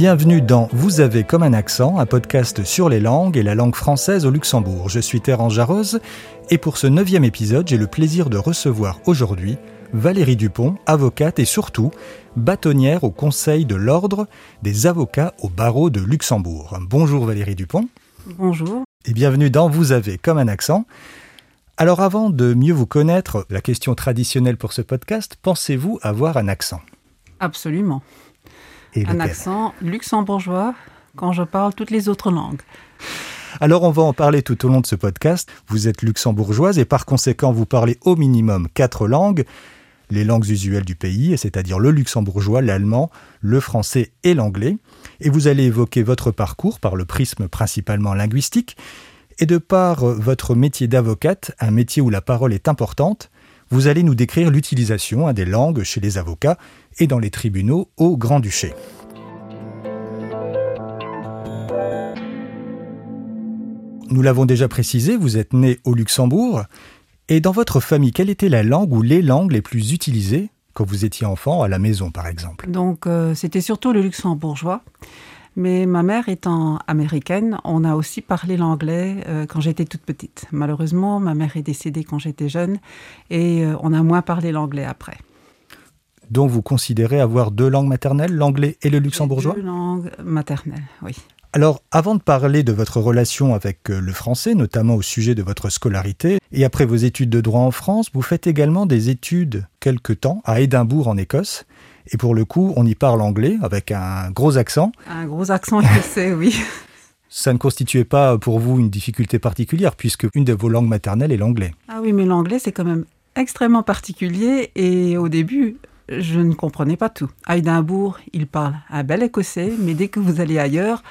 Bienvenue dans Vous avez comme un accent, un podcast sur les langues et la langue française au Luxembourg. Je suis Terence Jarose et pour ce neuvième épisode, j'ai le plaisir de recevoir aujourd'hui Valérie Dupont, avocate et surtout bâtonnière au Conseil de l'Ordre des avocats au barreau de Luxembourg. Bonjour Valérie Dupont. Bonjour. Et bienvenue dans Vous avez comme un accent. Alors avant de mieux vous connaître, la question traditionnelle pour ce podcast, pensez-vous avoir un accent? Absolument. Et Un accent luxembourgeois quand je parle toutes les autres langues. Alors on va en parler tout au long de ce podcast. Vous êtes luxembourgeoise et par conséquent vous parlez au minimum quatre langues, les langues usuelles du pays, c'est-à-dire le luxembourgeois, l'allemand, le français et l'anglais. Et vous allez évoquer votre parcours par le prisme principalement linguistique. Et de par euh, votre métier d'avocate, un métier où la parole est importante, vous allez nous décrire l'utilisation hein, des langues chez les avocats et dans les tribunaux au Grand-Duché. Nous l'avons déjà précisé, vous êtes né au Luxembourg. Et dans votre famille, quelle était la langue ou les langues les plus utilisées quand vous étiez enfant à la maison, par exemple? Donc euh, c'était surtout le luxembourgeois. Mais ma mère étant américaine, on a aussi parlé l'anglais euh, quand j'étais toute petite. Malheureusement, ma mère est décédée quand j'étais jeune et euh, on a moins parlé l'anglais après. Donc vous considérez avoir deux langues maternelles, l'anglais et le luxembourgeois Deux langues maternelles, oui. Alors, avant de parler de votre relation avec euh, le français, notamment au sujet de votre scolarité, et après vos études de droit en France, vous faites également des études quelque temps à Édimbourg en Écosse. Et pour le coup, on y parle anglais avec un gros accent. Un gros accent écossais, oui. Ça ne constituait pas pour vous une difficulté particulière puisque une de vos langues maternelles est l'anglais. Ah oui, mais l'anglais, c'est quand même extrêmement particulier et au début, je ne comprenais pas tout. À Édimbourg, ils parlent un bel écossais, mais dès que vous allez ailleurs,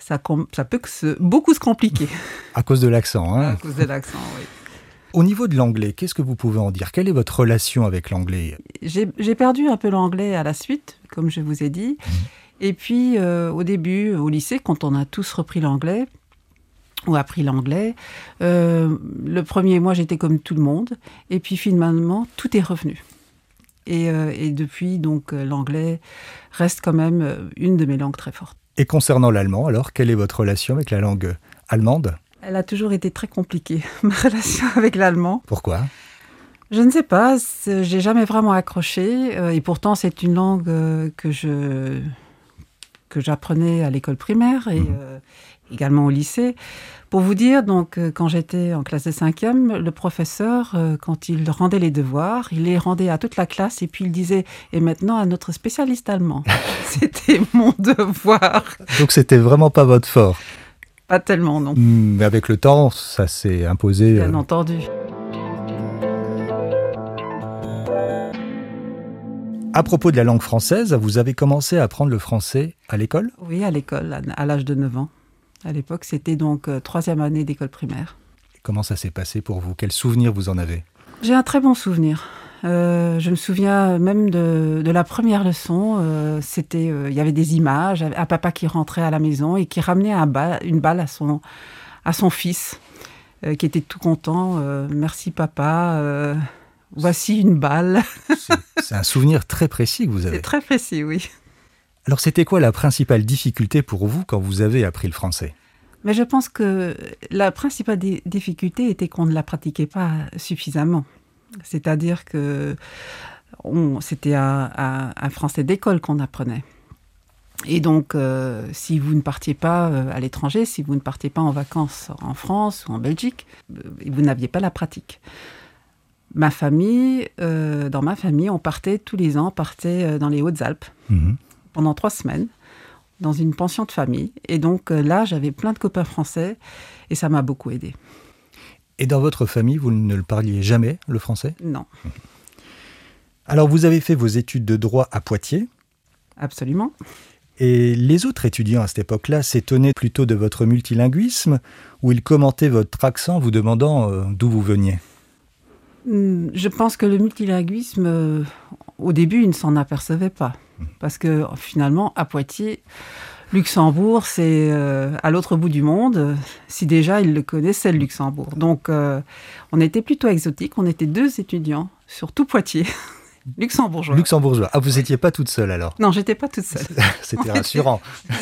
ça, peut que se- beaucoup se compliquer À cause de l'accent. à Hein. cause de l'accent. oui. Au niveau de l'anglais, qu'est-ce que vous pouvez en dire? Quelle est votre relation avec l'anglais? J'ai perdu un peu l'anglais à la suite, comme je vous ai dit. Et puis, euh, au début, au lycée, quand on a tous repris l'anglais, ou appris l'anglais, euh, le premier mois, j'étais comme tout le monde. Et puis, finalement, tout est revenu. Et, euh, et depuis, donc, l'anglais reste quand même une de mes langues très fortes. Et concernant l'allemand, alors, quelle est votre relation avec la langue allemande? Elle a toujours été très compliquée, ma relation avec l'allemand. Pourquoi? Je ne sais pas, j'ai jamais vraiment accroché, euh, et pourtant c'est une langue euh, que je que j'apprenais à l'école primaire et Mhm. euh, également au lycée. Pour vous dire, donc quand j'étais en classe de cinquième, le professeur, quand il rendait les devoirs, il les rendait à toute la classe et puis il disait et maintenant à notre spécialiste allemand. C'était mon devoir, Donc c'était vraiment pas votre fort. Pas tellement non. Mais avec le temps, ça s'est imposé. Bien euh, entendu. À propos de la langue française, vous avez commencé à apprendre le français à l'école? Oui, à l'école, à, à l'âge de 9 ans. À l'époque, c'était donc euh, troisième année d'école primaire. Comment ça s'est passé pour vous? Quels souvenirs vous en avez? J'ai un très bon souvenir. Euh, je me souviens même de, de la première leçon. euh, c'était, euh, il y avait des images, un papa qui rentrait à la maison et qui ramenait un une balle à son, à son fils, qui était tout content. Merci papa. voici une balle. C'est c'est un souvenir très précis que vous C'est avez. très précis, oui. Alors c'était quoi la principale difficulté pour vous quand vous avez appris le français? Mais je pense que la principale di- difficulté était qu'on ne la pratiquait pas suffisamment. C'est-à-dire que c'était un, un- un français d'école qu'on apprenait. Et donc, euh, si vous ne partiez pas euh, à l'étranger, si vous ne partiez pas en vacances en France ou en Belgique, euh, vous n'aviez pas la pratique. Ma famille, euh, dans ma famille, on partait tous les ans, on partait dans les Hautes-Alpes Mhm. pendant trois semaines dans une pension de famille. Et donc là, j'avais plein de copains français et ça m'a beaucoup aidé. Et dans votre famille, vous ne le parliez jamais, le français? Non, Alors vous avez fait vos études de droit à Poitiers, absolument. et les autres étudiants à cette époque-là s'étonnaient plutôt de votre multilinguisme, ou ils commentaient votre accent vous demandant euh, d'où vous veniez. Hmm, Je pense que le multilinguisme, euh, au début, ils ne s'en apercevaient pas. Parce que finalement, à Poitiers, Luxembourg, c'est euh, à l'autre bout du monde. Si déjà ils le connaissaient, le Luxembourg. Donc, euh, on était plutôt exotique. On était deux étudiants sur tout Poitiers. Luxembourgeois. Luxembourgeois. Ah, vous n'étiez pas toute seule alors Non, j'étais pas toute seule. C'était rassurant.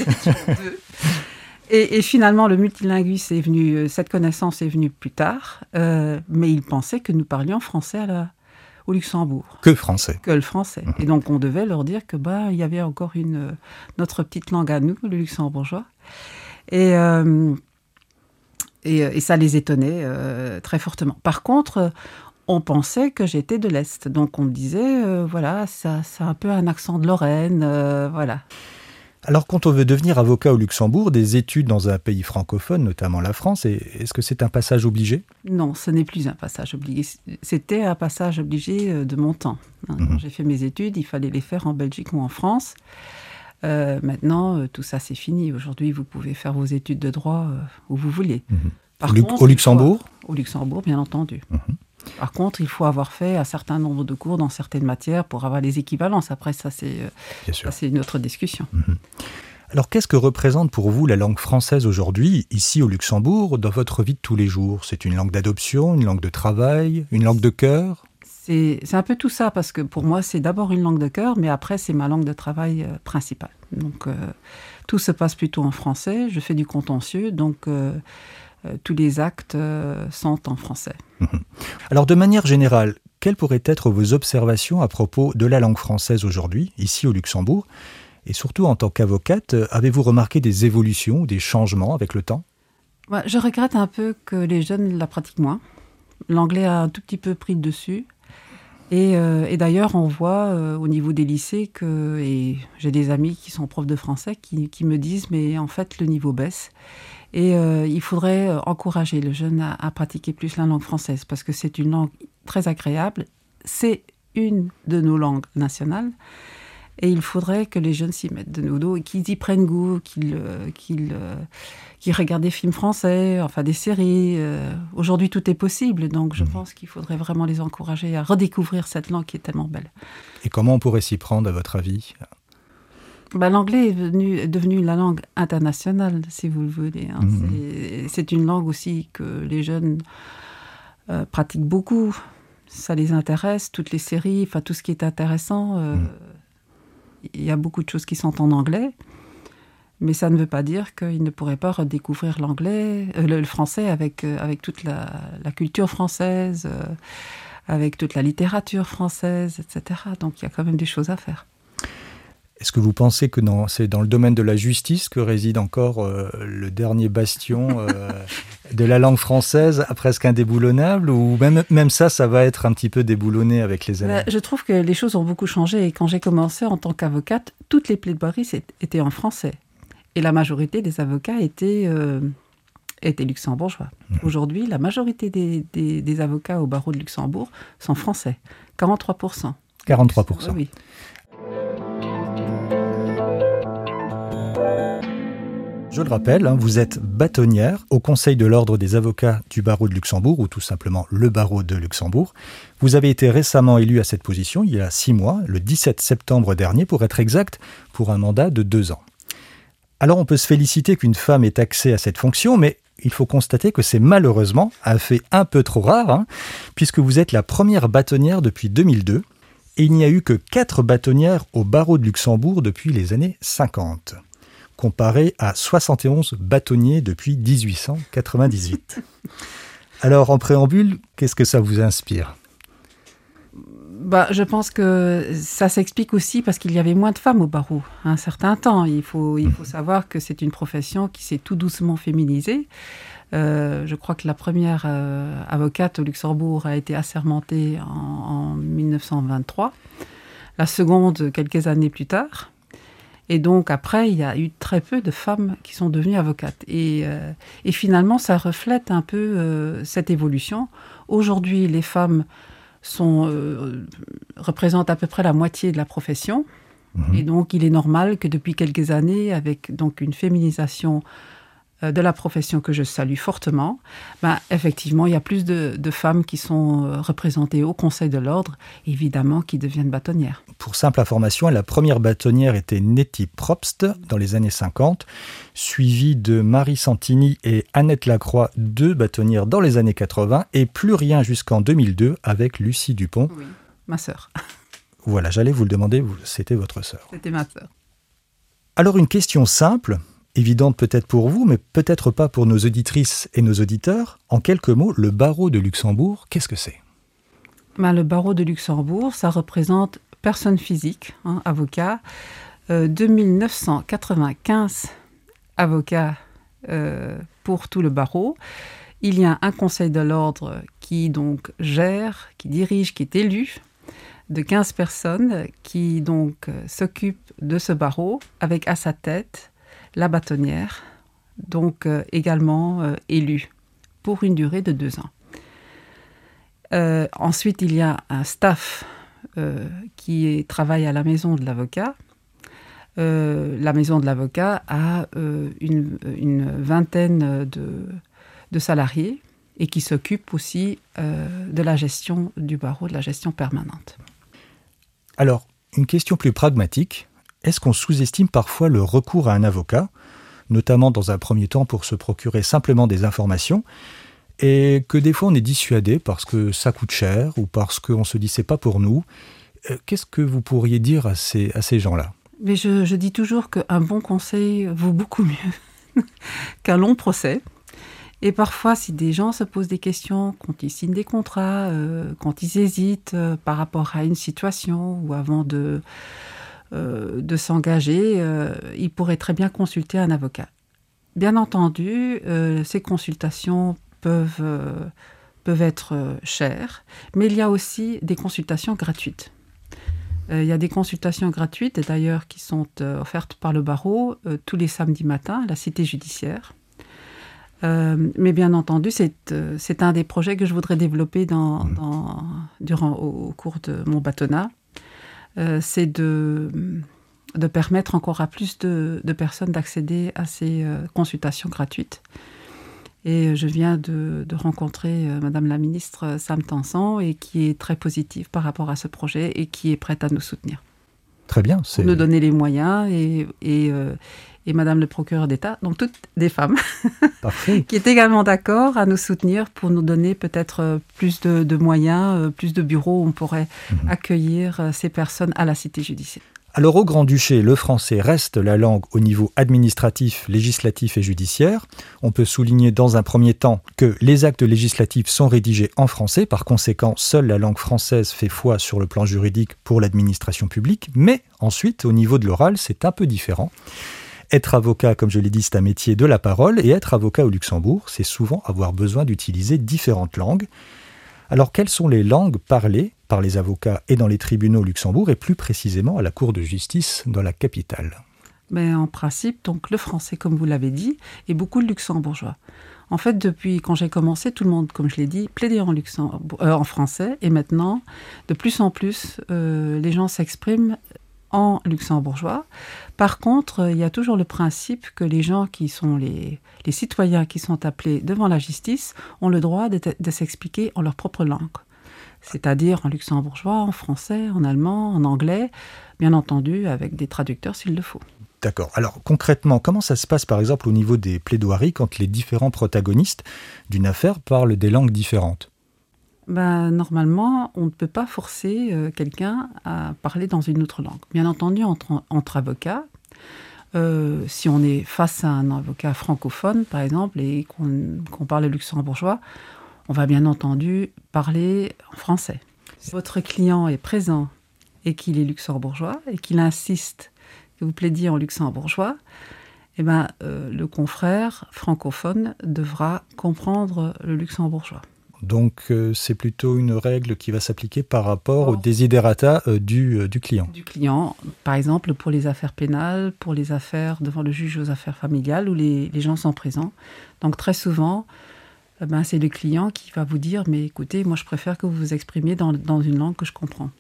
Et, finalement, le multilinguisme est venu, euh, cette connaissance est venue plus tard, euh, mais il pensait que nous parlions français à la, au Luxembourg. Que français. Que le français. Mhm. Et donc on devait leur dire que bah il y avait encore une euh, notre petite langue à nous, le luxembourgeois. Et et, ça les étonnait très fortement. Par contre, on pensait que j'étais de l'Est. Donc on me disait, voilà, ça, c'est un peu un accent de Lorraine, voilà. Alors quand on veut devenir avocat au Luxembourg, des études dans un pays francophone, notamment la France, est-ce que c'est un passage obligé? Non, ce n'est plus un passage obligé. C'était un passage obligé euh, de mon temps. Hein. Mhm. J'ai fait mes études, il fallait les faire en Belgique ou en France. Euh, maintenant, euh, tout ça, c'est fini. Aujourd'hui, vous pouvez faire vos études de droit où vous voulez. Mhm. au, Luxembourg? Au Luxembourg, bien entendu. Mhm. Par contre, il faut avoir fait un certain nombre de cours dans certaines matières pour avoir les équivalences. Après, ça, c'est, euh, une autre discussion. Mhm. Alors, qu'est-ce que représente pour vous la langue française aujourd'hui, ici au Luxembourg, dans votre vie de tous les jours? C'est une langue d'adoption, une langue de travail, une langue de cœur? C'est, un peu tout ça, parce que pour moi, c'est d'abord une langue de cœur, mais après, c'est ma langue de travail euh, principale. Donc, euh, tout se passe plutôt en français. Je fais du contentieux, donc euh, tous les actes euh, sont en français. Mhm. Alors de manière générale, quelles pourraient être vos observations à propos de la langue française aujourd'hui, ici au Luxembourg? Et surtout en tant qu'avocate, avez-vous remarqué des évolutions ou des changements avec le temps? Je regrette un peu que les jeunes la pratiquent moins. L'anglais a un tout petit peu pris le dessus. Et, euh, d'ailleurs, on voit au niveau des lycées que, et j'ai des amis qui sont profs de français qui, qui, me disent, mais en fait, le niveau baisse. Et euh, il faudrait euh, encourager le jeune à, pratiquer plus la langue française parce que c'est une langue très agréable. C'est une de nos langues nationales. Et il faudrait que les jeunes s'y mettent de nouveau et qu'ils y prennent goût, qu'ils euh, regardent des films français, enfin des séries. Aujourd'hui, tout est possible. Donc, je mmh. pense qu'il faudrait vraiment les encourager à redécouvrir cette langue qui est tellement belle. Et comment on pourrait s'y prendre, à votre avis? Bah, L'anglais est, devenu la langue internationale, si vous le voulez. Hein. Mhm. C'est une langue aussi que les jeunes euh, pratiquent beaucoup. Ça les intéresse, toutes les séries, enfin tout ce qui est intéressant. Euh, mhm. Il y a beaucoup de choses qui sont en anglais. Mais ça ne veut pas dire qu'ils ne pourraient pas redécouvrir l'anglais, euh, le, français avec, avec toute la, la culture française, avec toute la littérature française, etc. Donc il y a quand même des choses à faire. Est-ce que vous pensez que c'est dans le domaine de la justice que réside encore euh, le dernier bastion euh, de la langue française, presque indéboulonnable, ou même, même ça, ça va être un petit peu déboulonné avec les années? Bah, Je trouve que les choses ont beaucoup changé. Et quand j'ai commencé en tant qu'avocate, toutes les plaidoiries étaient en français. Et la majorité des avocats étaient, euh, étaient luxembourgeois. Mmh. Aujourd'hui, la majorité des, des, avocats au barreau de Luxembourg sont français. 43%. 43%. Oui. Je le rappelle, hein, vous êtes bâtonnière au Conseil de l'Ordre des avocats du barreau de Luxembourg, ou tout simplement le barreau de Luxembourg. Vous avez été récemment élu à cette position il y a six mois, le 17 septembre dernier pour être exact, pour un mandat de deux ans. Alors on peut se féliciter qu'une femme ait accès à cette fonction, mais il faut constater que c'est malheureusement un fait un peu trop rare, hein, puisque vous êtes la première bâtonnière depuis 2002, et il n'y a eu que quatre bâtonnières au barreau de Luxembourg depuis les années 50 comparé à 71 bâtonniers depuis 1898. Alors, en préambule, qu'est-ce que ça vous inspire? Bah, je pense que ça s'explique aussi parce qu'il y avait moins de femmes au barreau à un certain temps. Il faut, il faut savoir que c'est une profession qui s'est tout doucement féminisée. Euh, je crois que la première euh, avocate au Luxembourg a été assermentée en 1923, la seconde quelques années plus tard. Et donc après, il y a eu très peu de femmes qui sont devenues avocates. Et, euh, finalement, ça reflète un peu euh, cette évolution. Aujourd'hui, les femmes sont, euh, représentent à peu près la moitié de la profession. Mhm. Et donc, il est normal que depuis quelques années, avec donc une féminisation de la profession que je salue fortement, ben, effectivement, il y a plus de, femmes qui sont euh, représentées au Conseil de l'Ordre, évidemment, qui deviennent bâtonnières. Pour simple information, la première bâtonnière était Nettie Probst dans les années 50, suivie de Marie Santini et Annette Lacroix, deux bâtonnières dans les années 80, et plus rien jusqu'en 2002 avec Lucie Dupont. Oui, ma sœur. Voilà, j'allais vous le demander, c'était votre sœur. C'était ma sœur. Alors une question simple, évidente peut-être pour vous, mais peut-être pas pour nos auditrices et nos auditeurs. En quelques mots, le barreau de Luxembourg, qu'est-ce que c'est? Ben, Le barreau de Luxembourg, ça représente personne physique, hein, avocat. Euh, 2995 avocats euh, pour tout le barreau. Il y a un conseil de l'ordre qui donc gère, qui dirige, qui est élu de 15 personnes qui donc euh, s'occupent de ce barreau avec à sa tête la bâtonnière, donc euh, également euh, élue pour une durée de deux ans. ensuite, il y a un staff qui travaille à la maison de l'avocat. la maison de l'avocat a une, vingtaine de, salariés et qui s'occupe aussi de la gestion du barreau, de la gestion permanente. Alors, une question plus pragmatique. Est-ce qu'on sous-estime parfois le recours à un avocat, notamment dans un premier temps pour se procurer simplement des informations, et que des fois on est dissuadé parce que ça coûte cher ou parce qu'on se dit c'est pas pour nous euh, Qu'est-ce que vous pourriez dire à ces, à ces gens-là? Mais je, dis toujours qu'un bon conseil vaut beaucoup mieux qu'un long procès. Et parfois, si des gens se posent des questions quand ils signent des contrats, euh, quand ils hésitent euh, par rapport à une situation ou avant de, de s'engager, ils pourraient très bien consulter un avocat. Bien entendu, ces consultations peuvent, peuvent être chères, mais il y a aussi des consultations gratuites. il y a des consultations gratuites, d'ailleurs, qui sont offertes par le barreau tous les samedis matins à la cité judiciaire. Euh, mais bien entendu, euh, c'est un des projets que je voudrais développer dans, mmh. durant, au, cours de mon bâtonnat. Euh, c'est de, de permettre encore à plus de, personnes d'accéder à ces consultations gratuites. Et je viens de, rencontrer Madame la ministre Sam Tansan et qui est très positive par rapport à ce projet et qui est prête à nous soutenir. Très bien. Pour nous donner les moyens et, et, et Madame le procureur d'État, donc toutes des femmes, qui est également d'accord à nous soutenir pour nous donner peut-être euh, plus de, moyens, euh, plus de bureaux où on pourrait mhm. accueillir euh, ces personnes à la cité judiciaire. Alors au Grand-Duché, le français reste la langue au niveau administratif, législatif et judiciaire. On peut souligner dans un premier temps que les actes législatifs sont rédigés en français, par conséquent seule la langue française fait foi sur le plan juridique pour l'administration publique, mais ensuite au niveau de l'oral c'est un peu différent. Être avocat, comme je l'ai dit, c'est un métier de la parole, et être avocat au Luxembourg, c'est souvent avoir besoin d'utiliser différentes langues. Alors quelles sont les langues parlées par les avocats et dans les tribunaux au Luxembourg, et plus précisément à la Cour de justice dans la capitale? Mais En principe, donc le français, comme vous l'avez dit, et beaucoup le luxembourgeois. En fait, depuis quand j'ai commencé, tout le monde, comme je l'ai dit, plaidait en, euh, français. Et maintenant, de plus en plus, euh, les gens s'expriment en luxembourgeois. Par contre, il y a toujours le principe que les gens qui sont les, citoyens qui sont appelés devant la justice ont le droit de, s'expliquer en leur propre langue. C'est-à-dire en luxembourgeois, en français, en allemand, en anglais, bien entendu avec des traducteurs s'il le faut. D'accord. Alors concrètement, comment ça se passe par exemple au niveau des plaidoiries quand les différents protagonistes d'une affaire parlent des langues différentes? Ben, Normalement, on ne peut pas forcer euh, quelqu'un à parler dans une autre langue. Bien entendu, entre, avocats, euh, si on est face à un avocat francophone, par exemple, et qu'on parle luxembourgeois, on va bien entendu parler en français. Si votre client est présent et qu'il est luxembourgeois et qu'il insiste que vous plaidiez en luxembourgeois, eh ben, euh, le confrère francophone devra comprendre le luxembourgeois. Donc euh, c'est plutôt une règle qui va s'appliquer par rapport au desiderata euh, du, euh, du, client. Du client, par exemple pour les affaires pénales, pour les affaires devant le juge aux affaires familiales où les, les gens sont présents. Donc très souvent, ben, c'est le client qui va vous dire mais écoutez, moi je préfère que vous vous exprimiez dans, dans une langue que je comprends.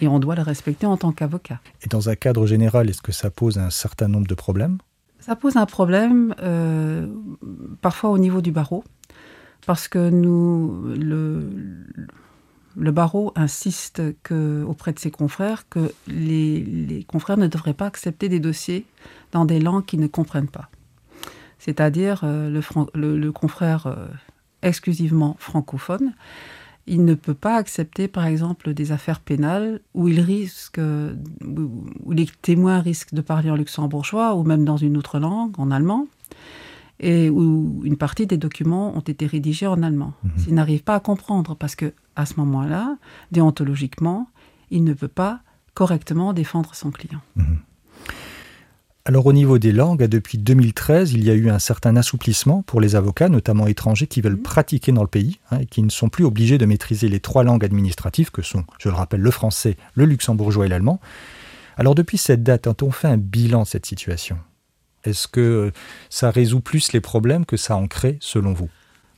Et on doit le respecter en tant qu'avocat. Et dans un cadre général, est-ce que ça pose un certain nombre de problèmes? Ça pose un problème parfois au niveau du barreau parce que nous, le, barreau insiste auprès de ses confrères que les, confrères ne devraient pas accepter des dossiers dans des langues qu'ils ne comprennent pas. C'est-à-dire euh, le, le, confrère euh, exclusivement francophone, il ne peut pas accepter, par exemple, des affaires pénales où il risque, où les témoins risquent de parler en luxembourgeois ou même dans une autre langue, en allemand, et où une partie des documents ont été rédigés en allemand. Mhm. Il n'arrive pas à comprendre parce que à ce moment-là, déontologiquement, il ne peut pas correctement défendre son client. Mhm. Alors au niveau des langues, depuis 2013, il y a eu un certain assouplissement pour les avocats, notamment étrangers, qui veulent mhm. pratiquer dans le pays hein, et qui ne sont plus obligés de maîtriser les trois langues administratives que sont, je le rappelle, le français, le luxembourgeois et l'allemand. Alors depuis cette date, quand on fait un bilan de cette situation, est-ce que ça résout plus les problèmes que ça en crée selon vous?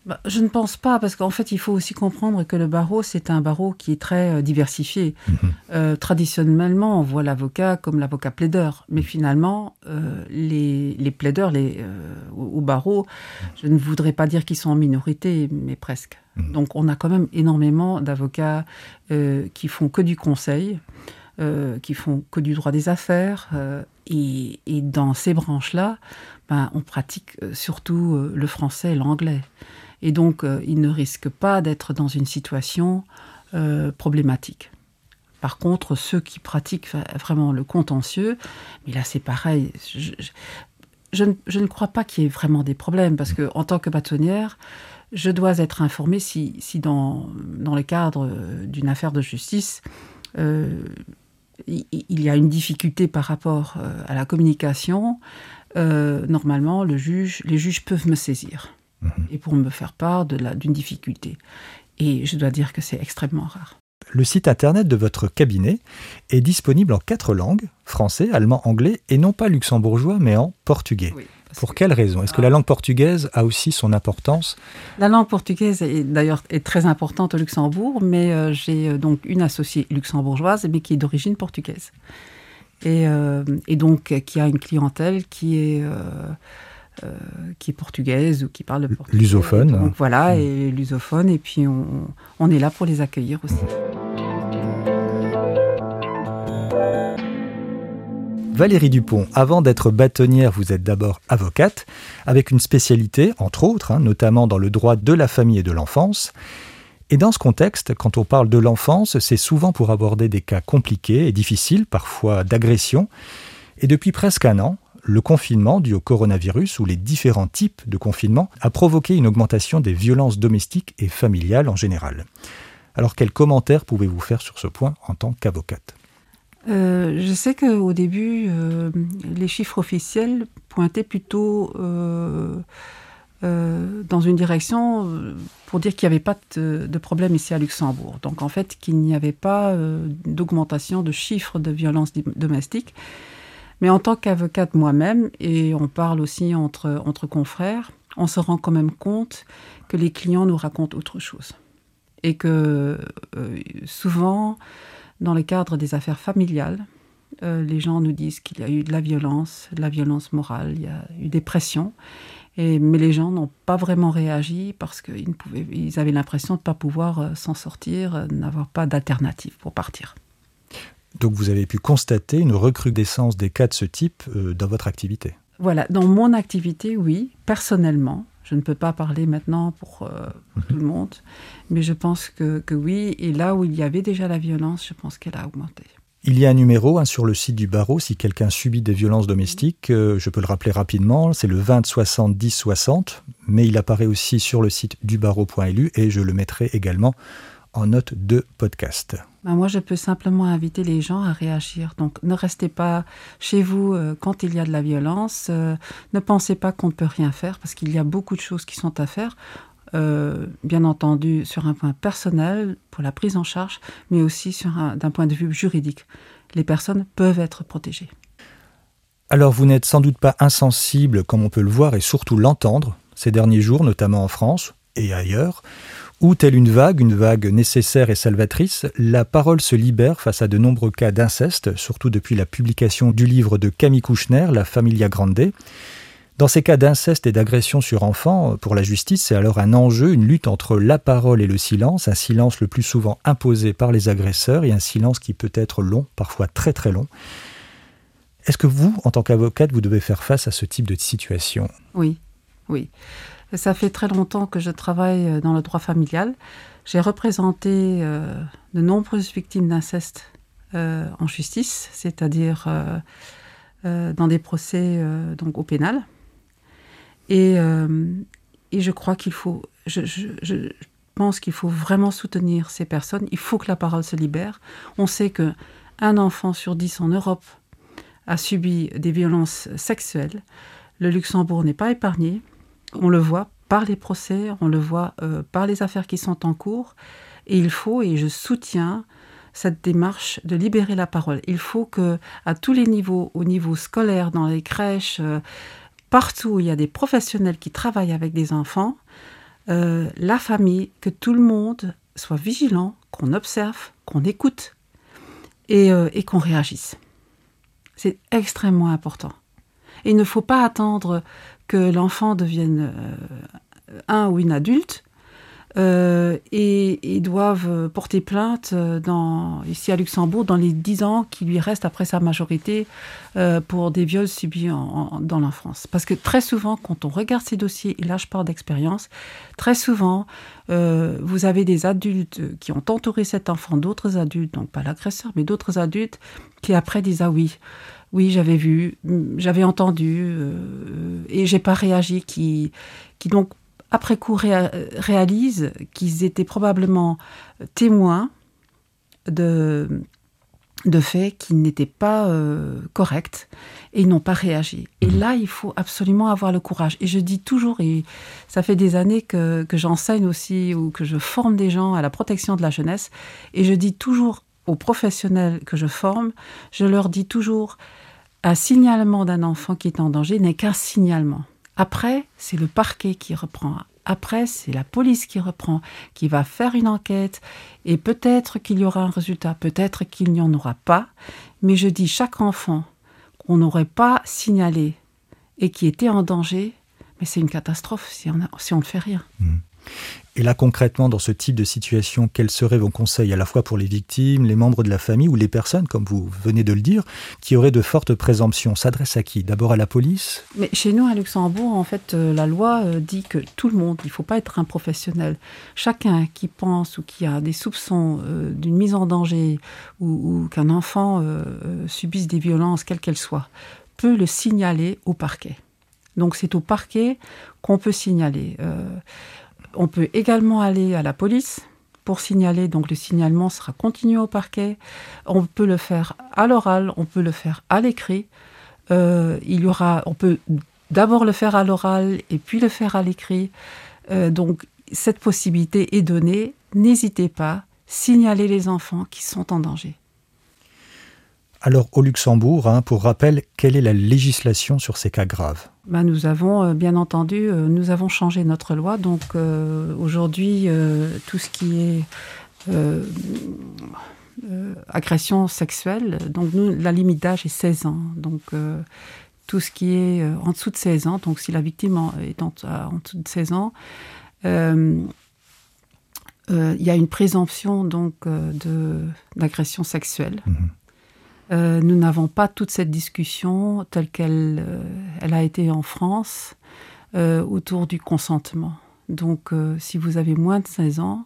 Bah, je ne pense pas, parce qu'en fait, il faut aussi comprendre que le barreau, c'est un barreau qui est très euh, diversifié. Mhm. Euh, traditionnellement, on voit l'avocat comme l'avocat plaideur, mais finalement, euh, les, les, plaideurs les, au, barreau, je ne voudrais pas dire qu'ils sont en minorité, mais presque. Mhm. Donc, on a quand même énormément d'avocats qui font que du conseil. Qui font que du droit des affaires. Et, et, dans ces branches-là, ben, on pratique surtout le français et l'anglais. Et donc, euh, il ne risque pas d'être dans une situation euh, problématique. Par contre, ceux qui pratiquent vraiment le contentieux, mais là c'est pareil, je, ne, crois pas qu'il y ait vraiment des problèmes, parce qu'en tant que bâtonnière, je dois être informée si, si dans, dans le cadre d'une affaire de justice, euh, il y a une difficulté par rapport à la communication, normalement, le juge, les juges peuvent me saisir et pour me faire part d'une difficulté. Et je dois dire que c'est extrêmement rare. Le site internet de votre cabinet est disponible en quatre langues, français, allemand, anglais, et non pas luxembourgeois, mais en portugais. Pour quelle raison? Est-ce que la langue portugaise a aussi son importance? La langue portugaise est d'ailleurs est très importante au Luxembourg, mais euh, j'ai euh, donc une associée luxembourgeoise, mais qui est d'origine portugaise. Et, euh, et, donc qui a une clientèle qui est euh, qui est portugaise ou qui parle portugais. Lusophone. voilà, hmm. et lusophone. Et puis on, on est là pour les accueillir aussi. Valérie Dupont, avant d'être bâtonnière, vous êtes d'abord avocate, avec une spécialité, entre autres, hein, notamment dans le droit de la famille et de l'enfance. Et dans ce contexte, quand on parle de l'enfance, c'est souvent pour aborder des cas compliqués et difficiles, parfois d'agression. Et depuis presque un an, le confinement dû au coronavirus ou les différents types de confinement a provoqué une augmentation des violences domestiques et familiales en général. Alors quels commentaires pouvez-vous faire sur ce point en tant qu'avocate? Euh, je sais qu'au début, euh, les chiffres officiels pointaient plutôt euh, dans une direction pour dire qu'il n'y avait pas de, problème ici à Luxembourg. Donc en fait, qu'il n'y avait pas d'augmentation de chiffres de violences domestiques. Mais en tant qu'avocate moi-même, et on parle aussi entre, confrères, on se rend quand même compte que les clients nous racontent autre chose. Et que souvent, dans le cadre des affaires familiales, euh, les gens nous disent qu'il y a eu de la violence, de la violence morale, il y a eu des pressions. Et, mais les gens n'ont pas vraiment réagi parce qu'ils ils avaient l'impression de ne pas pouvoir euh, s'en sortir, n'avoir pas d'alternative pour partir. Donc vous avez pu constater une recrudescence des cas de ce type euh, dans votre activité? Voilà, dans mon activité, oui, personnellement. Je ne peux pas parler maintenant pour, euh, tout le monde, mais je pense que, oui. Et là où il y avait déjà la violence, je pense qu'elle a augmenté. Il y a un numéro hein, sur le site du barreau si quelqu'un subit des violences domestiques. Euh, je peux le rappeler rapidement, c'est le 20 70 60, mais il apparaît aussi sur le site du barreau.lu et je le mettrai également en note de podcast. Ben, moi, je peux simplement inviter les gens à réagir. Donc, ne restez pas chez vous euh, quand il y a de la violence. Euh, ne pensez pas qu'on ne peut rien faire parce qu'il y a beaucoup de choses qui sont à faire. Euh, bien entendu, sur un point personnel, pour la prise en charge, mais aussi d'un point de vue juridique. Les personnes peuvent être protégées. Alors, vous n'êtes sans doute pas insensible, comme on peut le voir et surtout l'entendre, ces derniers jours, notamment en France et ailleurs, où, telle une vague, une vague nécessaire et salvatrice, la parole se libère face à de nombreux cas d'inceste, surtout depuis la publication du livre de Camille Kouchner, La Familia Grande. Dans ces cas d'inceste et d'agression sur enfants, pour la justice, c'est alors un enjeu, une lutte entre la parole et le silence, un silence le plus souvent imposé par les agresseurs et un silence qui peut être long, parfois très très long. Est-ce que vous, en tant qu'avocate, vous devez faire face à ce type de situation? Oui, oui. Ça fait très longtemps que je travaille dans le droit familial. J'ai représenté de nombreuses victimes d'inceste en justice, c'est-à-dire dans des procès donc au pénal. Et, je crois qu'il faut, je, pense qu'il faut vraiment soutenir ces personnes. Il faut que la parole se libère. On sait que un enfant sur dix en Europe a subi des violences sexuelles. Le Luxembourg n'est pas épargné. On le voit par les procès, on le voit euh, par les affaires qui sont en cours. Et il faut, et je soutiens cette démarche de libérer la parole. Il faut que, à tous les niveaux, au niveau scolaire, dans les crèches, euh, partout où il y a des professionnels qui travaillent avec des enfants, euh, la famille, que tout le monde soit vigilant, qu'on observe, qu'on écoute et, euh, qu'on réagisse. C'est extrêmement important. il ne faut pas attendre que l'enfant devienne euh, un ou une adulte euh, et, doivent porter plainte euh, dans, ici à Luxembourg dans les dix ans qui lui restent après sa majorité euh, pour des viols subis dans l'enfance. Parce que très souvent, quand on regarde ces dossiers, et là je parle d'expérience, très souvent, vous avez des adultes qui ont entouré cet enfant, d'autres adultes, donc pas l'agresseur, mais d'autres adultes, qui après disent Ah oui, oui, j'avais vu, j'avais entendu, et j'ai pas réagi, qui, qui donc après coup réalisent qu'ils étaient probablement témoins de, de faits qui n'étaient pas euh, corrects et ils n'ont pas réagi. Et mmh. là, il faut absolument avoir le courage. Et je dis toujours, et ça fait des années que, que j'enseigne aussi ou que je forme des gens à la protection de la jeunesse, et je dis toujours aux professionnels que je forme, je leur dis toujours, un signalement d'un enfant qui est en danger n'est qu'un signalement. Après, c'est le parquet qui reprend. Après, c'est la police qui reprend, qui va faire une enquête. Et peut-être qu'il y aura un résultat, peut-être qu'il n'y en aura pas. Mais je dis, chaque enfant qu'on n'aurait pas signalé et qui était en danger, mais c'est une catastrophe si on, ne fait rien. Mmh. Et là, concrètement, dans ce type de situation, quels seraient vos conseils à la fois pour les victimes, les membres de la famille ou les personnes, comme vous venez de le dire, qui auraient de fortes présomptions? S'adresse à qui? D'abord à la police? Mais chez nous, à Luxembourg, en fait, euh, la loi euh, dit que tout le monde, il ne faut pas être un professionnel. Chacun qui pense ou qui a des soupçons euh, d'une mise en danger ou, qu'un enfant subisse des violences, quelles qu'elles soient, peut le signaler au parquet. Donc c'est au parquet qu'on peut signaler. On peut également aller à la police pour signaler, donc le signalement sera continué au parquet. On peut le faire à l'oral, on peut le faire à l'écrit. Euh, il y aura, on peut d'abord le faire à l'oral et puis le faire à l'écrit. Euh, donc cette possibilité est donnée. N'hésitez pas, signalez les enfants qui sont en danger. Alors au Luxembourg, hein, pour rappel, quelle est la législation sur ces cas graves? Ben, Nous avons, euh, bien entendu, euh, nous avons changé notre loi. Donc euh, aujourd'hui, tout ce qui est agression sexuelle, donc nous, la limite d'âge est 16 ans. Donc tout ce qui est en dessous de 16 ans, donc si la victime est en, dessous de 16 ans, il y a une présomption donc d'agression sexuelle. Mmh. Euh, nous n'avons pas toute cette discussion telle qu'elle euh, a été en France euh, autour du consentement. Donc, si vous avez moins de 16 ans,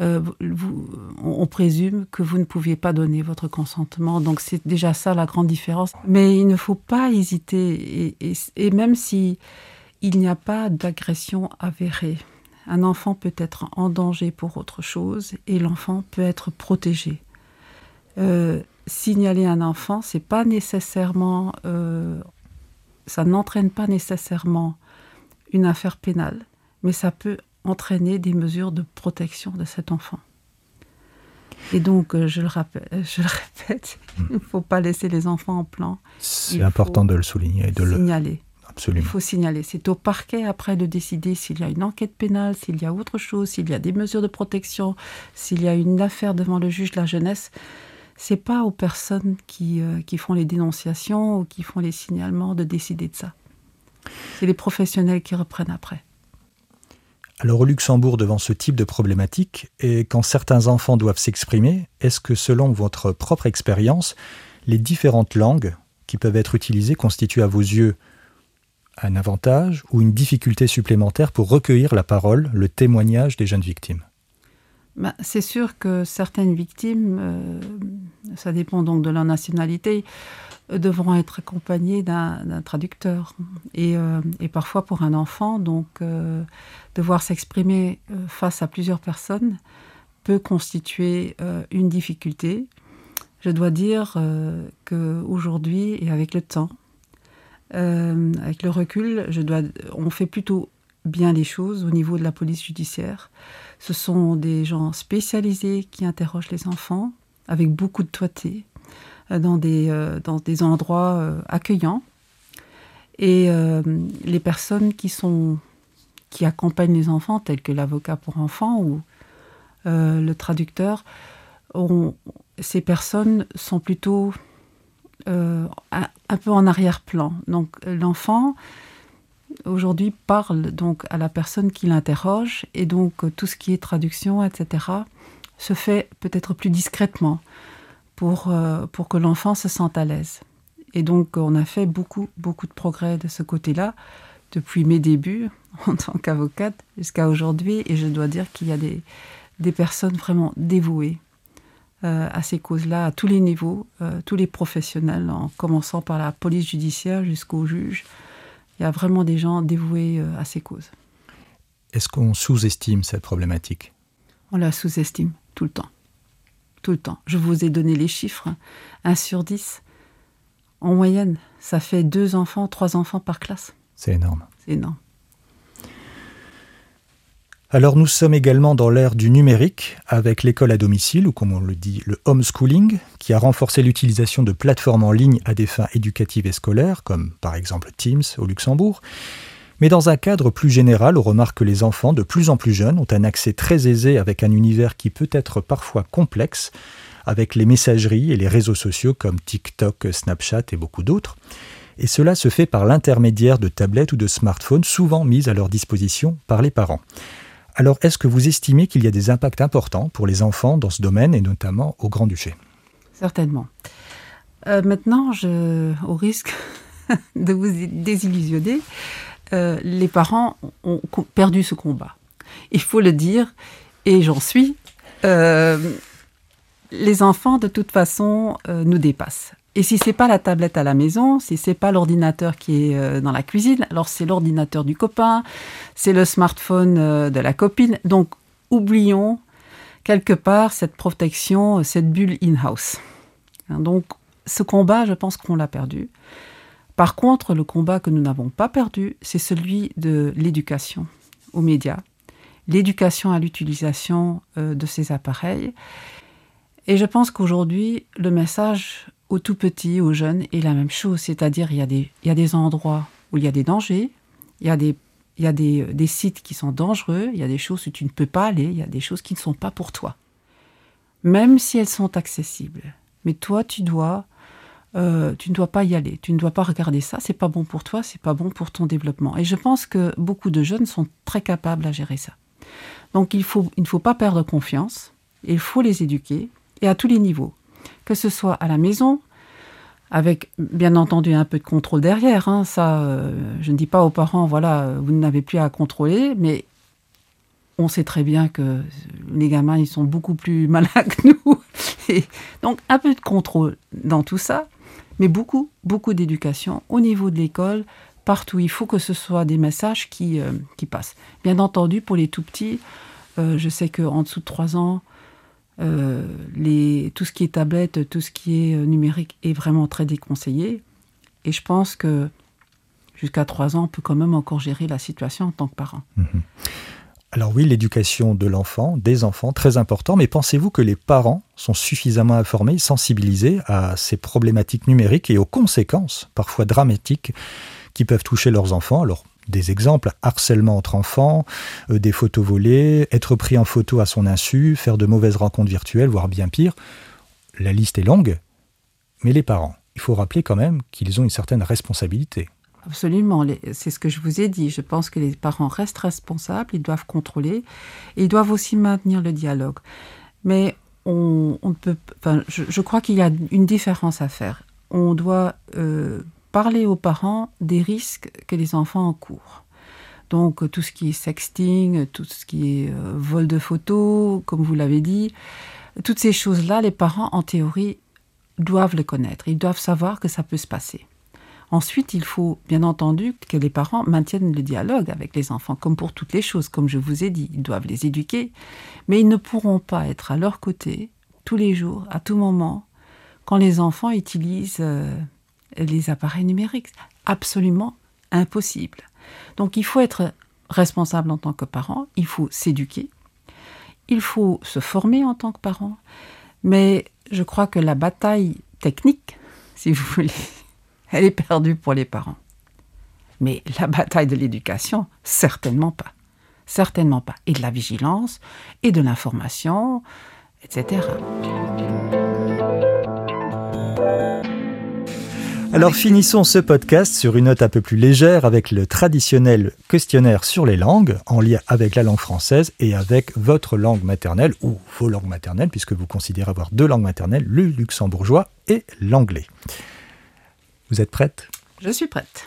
on, présume que vous ne pouviez pas donner votre consentement. Donc, c'est déjà ça la grande différence. Mais il ne faut pas hésiter. Et, même si il n'y a pas d'agression avérée, un enfant peut être en danger pour autre chose et l'enfant peut être protégé. Signaler un enfant, c'est pas nécessairement, euh, ça n'entraîne pas nécessairement une affaire pénale, mais ça peut entraîner des mesures de protection de cet enfant. Et donc, euh, je le, rappelle, je le répète, hmm. il ne faut pas laisser les enfants en plan. C'est important de le souligner et de le signaler. Absolument. Il faut signaler. C'est au parquet après de décider s'il y a une enquête pénale, s'il y a autre chose, s'il y a des mesures de protection, s'il y a une affaire devant le juge de la jeunesse c'est pas aux personnes qui, euh, qui, font les dénonciations ou qui font les signalements de décider de ça. C'est les professionnels qui reprennent après. Alors au Luxembourg, devant ce type de problématique, et quand certains enfants doivent s'exprimer, est-ce que selon votre propre expérience, les différentes langues qui peuvent être utilisées constituent à vos yeux un avantage ou une difficulté supplémentaire pour recueillir la parole, le témoignage des jeunes victimes? Bah, C'est sûr que certaines victimes, euh, ça dépend donc de leur nationalité, devront être accompagnées d'un traducteur. Et, euh, et, parfois pour un enfant, donc euh, devoir s'exprimer face à plusieurs personnes peut constituer une difficulté. Je dois dire qu'aujourd'hui et avec le temps, avec le recul, je dois, on fait plutôt bien les choses au niveau de la police judiciaire. Ce sont des gens spécialisés qui interrogent les enfants avec beaucoup de toité euh, dans des, euh, dans des endroits euh, accueillants. Et les personnes qui, sont, qui accompagnent les enfants, tels que l'avocat pour enfants ou le traducteur, ces personnes sont plutôt un, un, peu en arrière-plan. Donc l'enfant aujourd'hui parle donc à la personne qui l'interroge et donc euh, tout ce qui est traduction, etc., se fait peut-être plus discrètement pour, euh, pour que l'enfant se sente à l'aise. Et donc on a fait beaucoup, beaucoup de progrès de ce côté-là depuis mes débuts en tant qu'avocate jusqu'à aujourd'hui et je dois dire qu'il y a des, des personnes vraiment dévouées euh, à ces causes-là, à tous les niveaux, tous les professionnels, en commençant par la police judiciaire jusqu'au juge, il y a vraiment des gens dévoués euh, à ces causes. Est-ce qu'on sous-estime cette problématique? On la sous-estime tout le temps. Tout le temps. Je vous ai donné les chiffres. 1 sur 10. En moyenne, ça fait deux enfants, trois enfants par classe. C'est énorme. C'est énorme. Alors nous sommes également dans l'ère du numérique avec l'école à domicile, ou comme on le dit, le homeschooling, qui a renforcé l'utilisation de plateformes en ligne à des fins éducatives et scolaires, comme par exemple Teams au Luxembourg. Mais dans un cadre plus général, on remarque que les enfants de plus en plus jeunes ont un accès très aisé avec un univers qui peut être parfois complexe, avec les messageries et les réseaux sociaux comme TikTok, Snapchat et beaucoup d'autres. Et cela se fait par l'intermédiaire de tablettes ou de smartphones souvent mises à leur disposition par les parents. Alors, est-ce que vous estimez qu'il y a des impacts importants pour les enfants dans ce domaine et notamment au Grand-Duché? Certainement. Euh, maintenant, au risque de vous désillusionner, euh, les parents ont perdu ce combat. Il faut le dire, et j'en suis. Euh, les enfants, de toute façon, nous dépassent. Et si c'est pas la tablette à la maison, si c'est pas l'ordinateur qui est euh, dans la cuisine, alors c'est l'ordinateur du copain, c'est le smartphone euh, de la copine. Donc oublions quelque part cette protection, cette bulle in-house. Hein, donc ce combat, je pense qu'on l'a perdu. Par contre, le combat que nous n'avons pas perdu, c'est celui de l'éducation aux médias, l'éducation à l'utilisation euh, de ces appareils. Et je pense qu'aujourd'hui, le message aux tout petits, aux jeunes, est la même chose. C'est-à-dire, il, y a des, endroits où il y a des dangers, il y a des sites qui sont dangereux, il y a des choses où tu ne peux pas aller, il y a des choses qui ne sont pas pour toi. Même si elles sont accessibles. Mais toi, euh, tu ne dois pas y aller, tu ne dois pas regarder ça, c'est pas bon pour toi, c'est pas bon pour ton développement. Et je pense que beaucoup de jeunes sont très capables à gérer ça. Donc il ne faut pas perdre confiance, il faut les éduquer, et à tous les niveaux que ce soit à la maison, avec bien entendu un peu de contrôle derrière. Hein. ça, euh, je ne dis pas aux parents, voilà, vous n'avez plus à contrôler, mais on sait très bien que les gamins, ils sont beaucoup plus malins que nous. Et donc, un peu de contrôle dans tout ça, mais beaucoup, beaucoup d'éducation au niveau de l'école, partout. Il faut que ce soit des messages qui, euh, qui passent. Bien entendu, pour les tout petits, euh, je sais qu'en dessous de 3 ans, euh, tout ce qui est tablette, tout ce qui est euh, numérique est vraiment très déconseillé. Et je pense que jusqu'à 3 ans, on peut quand même encore gérer la situation en tant que parent. Mhm. Alors oui, l'éducation de l'enfant, des enfants, très important, mais pensez-vous que les parents sont suffisamment informés, sensibilisés à ces problématiques numériques et aux conséquences, parfois dramatiques, qui peuvent toucher leurs enfants? Alors des exemples, harcèlement entre enfants, euh, des photos volées, être pris en photo à son insu, faire de mauvaises rencontres virtuelles, voire bien pire. La liste est longue, mais les parents, il faut rappeler quand même qu'ils ont une certaine responsabilité. Absolument, c'est ce que je vous ai dit. Je pense que les parents restent responsables, ils doivent contrôler et ils doivent aussi maintenir le dialogue. Mais on, peut, je, crois qu'il y a une différence à faire. On doit euh, parler aux parents des risques que les enfants encourent. Donc tout ce qui est sexting, tout ce qui est euh, vol de photos, comme vous l'avez dit, toutes ces choses-là, les parents, en théorie, doivent le connaître. Ils doivent savoir que ça peut se passer. Ensuite, il faut bien entendu que les parents maintiennent le dialogue avec les enfants, comme pour toutes les choses, comme je vous ai dit. Ils doivent les éduquer, mais ils ne pourront pas être à leur côté tous les jours, à tout moment, quand les enfants utilisent euh, les appareils numériques. Absolument impossible. Donc il faut être responsable en tant que parent, il faut s'éduquer, il faut se former en tant que parent, mais je crois que la bataille technique, si vous voulez, elle est perdue pour les parents. Mais la bataille de l'éducation, certainement pas. Certainement pas. Et de la vigilance, et de l'information, etc. Alors finissons ce podcast sur une note un peu plus légère avec le traditionnel questionnaire sur les langues, en lien avec la langue française et avec votre langue maternelle, ou vos langues maternelles, puisque vous considérez avoir deux langues maternelles, le luxembourgeois et l'anglais. Vous êtes prête? Je suis prête.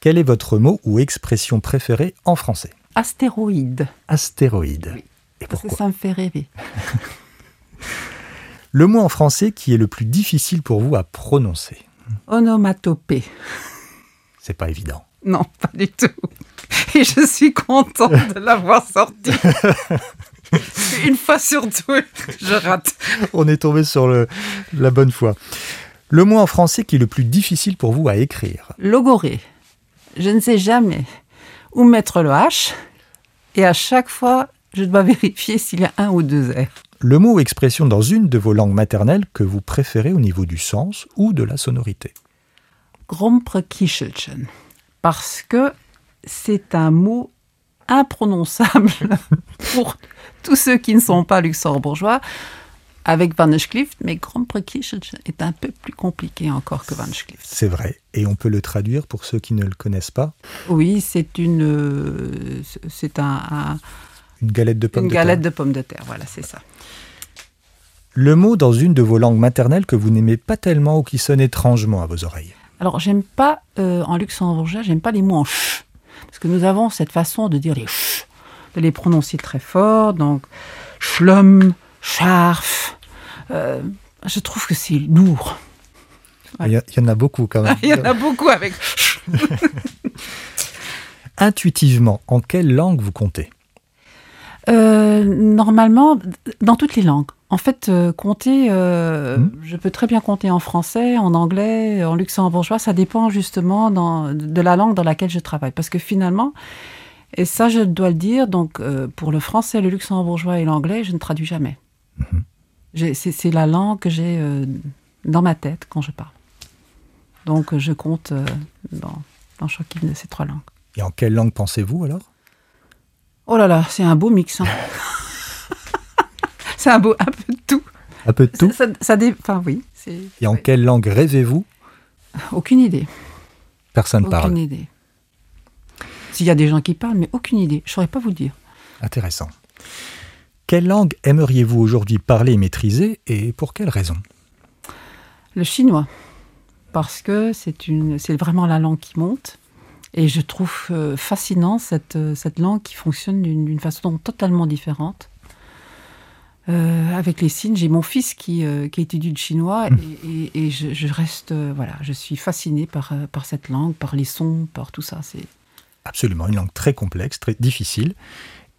Quel est votre mot ou expression préférée en français? Astéroïde. Astéroïde. Oui. Et Parce que pourquoi? ça me fait rêver. Le mot en français qui est le plus difficile pour vous à prononcer? Onomatopée. C'est pas évident. Non, pas du tout. Et je suis contente de l'avoir sorti. Une fois sur deux, je rate. On est tombé sur le- la bonne foi. Le mot en français qui est le plus difficile pour vous à écrire Logoré. Je ne sais jamais où mettre le H. Et à chaque fois, je dois vérifier s'il y a un ou deux R. Le mot ou expression dans une de vos langues maternelles que vous préférez au niveau du sens ou de la sonorité Gromprekischelchen. Parce que c'est un mot imprononçable pour tous ceux qui ne sont pas luxembourgeois avec Van Schlift, mais Gromprekischelchen est un peu plus compliqué encore que Van Schlift. C'est vrai. Et on peut le traduire pour ceux qui ne le connaissent pas Oui, c'est une, euh, c'est un, un- Une galette de pommes une de galette terre. de pommes de terre. Voilà, c'est ça. Le mot dans une de vos langues maternelles que vous n'aimez pas tellement ou qui sonne étrangement à vos oreilles Alors, j'aime pas, euh, en luxembourgeois, j'aime pas les mots en ch. Parce que nous avons cette façon de dire les ch, de les prononcer très fort. Donc, schlum, scharf. euh, je trouve que c'est lourd. il y, a- il y en a beaucoup quand même. Il y en a beaucoup avec ch. Intuitivement, en quelle langue vous comptez? Euh, normalement, dans toutes les langues. En fait, euh, compter, euh, Mhm. je peux très bien compter en français, en anglais, en luxembourgeois. Ça dépend justement dans- de la langue dans laquelle je travaille. Parce que finalement, et ça je dois le dire, donc euh, pour le français, le luxembourgeois et l'anglais, je ne traduis jamais. J'ai- C'est la langue que j'ai dans ma tête quand je parle. Donc je compte dans, dans chacune de ces trois langues. Et en quelle langue pensez-vous alors? Oh là là, c'est un beau mix. hein. c'est un beau, un peu de tout. Un peu de tout Ça, ça dé- Enfin oui. Et en quelle langue rêvez-vous? Aucune idée. Personne Aucune parle. idée. S'il y a des gens qui parlent, mais aucune idée. Je saurais pas vous dire. Intéressant. Quelle langue aimeriez-vous aujourd'hui parler et maîtriser et pour quelle raison? Le chinois, parce que c'est une, c'est vraiment la langue qui monte. Et je trouve euh, fascinant cette, euh, cette langue qui fonctionne d'une façon totalement différente. Euh, avec les signes, j'ai mon fils qui, euh, qui étudie le chinois et, et- et je, je reste, euh, voilà, je suis fascinée par, par cette langue, par les sons, par tout ça. C'est Absolument, une langue très complexe, très difficile.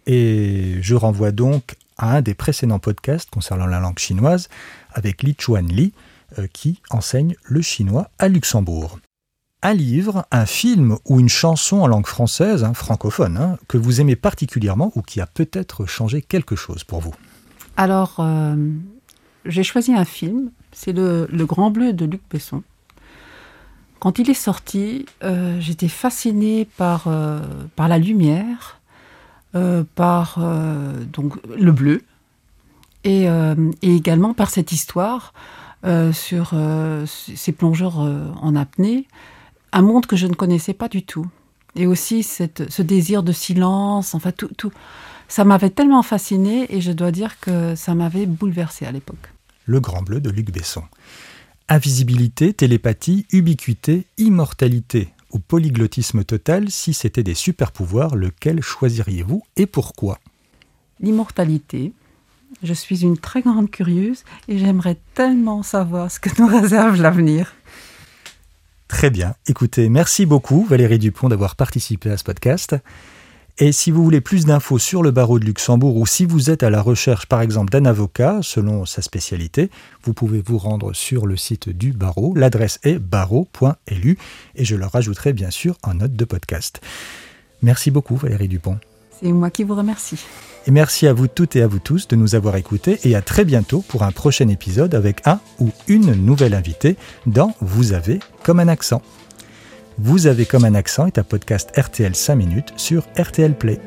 Et je renvoie donc à un des précédents podcasts concernant la langue chinoise avec Li Chuan Li, qui enseigne le chinois à Luxembourg. Un livre, un film ou une chanson en langue française, hein, francophone, hein, que vous aimez particulièrement ou qui a peut-être changé quelque chose pour vous? Alors, euh, j'ai choisi un film, c'est le, Grand Bleu de Luc Besson. Quand il est sorti, euh, j'étais fascinée par, euh, la lumière, par donc, le bleu, et, également par cette histoire sur ces plongeurs en apnée, un monde que je ne connaissais pas du tout. Et aussi cette, ce désir de silence, enfin tout, tout, ça m'avait tellement fasciné et je dois dire que ça m'avait bouleversée à l'époque. Le Grand Bleu de Luc Besson. Invisibilité, télépathie, ubiquité, immortalité ou polyglottisme total, si c'était des super pouvoirs, lequel choisiriez-vous et pourquoi? L'immortalité. Je suis une très grande curieuse et j'aimerais tellement savoir ce que nous réserve l'avenir. Très bien. Écoutez, merci beaucoup Valérie Dupont d'avoir participé à ce podcast. Et si vous voulez plus d'infos sur le barreau de Luxembourg ou si vous êtes à la recherche par exemple d'un avocat selon sa spécialité, vous pouvez vous rendre sur le site du barreau. L'adresse est barreau.lu et je le rajouterai bien sûr en note de podcast. Merci beaucoup Valérie Dupont. C'est moi qui vous remercie. Et merci à vous toutes et à vous tous de nous avoir écoutés et à très bientôt pour un prochain épisode avec un ou une nouvelle invitée dans Vous avez comme un accent. Vous avez comme un accent est un podcast RTL 5 minutes sur RTL Play.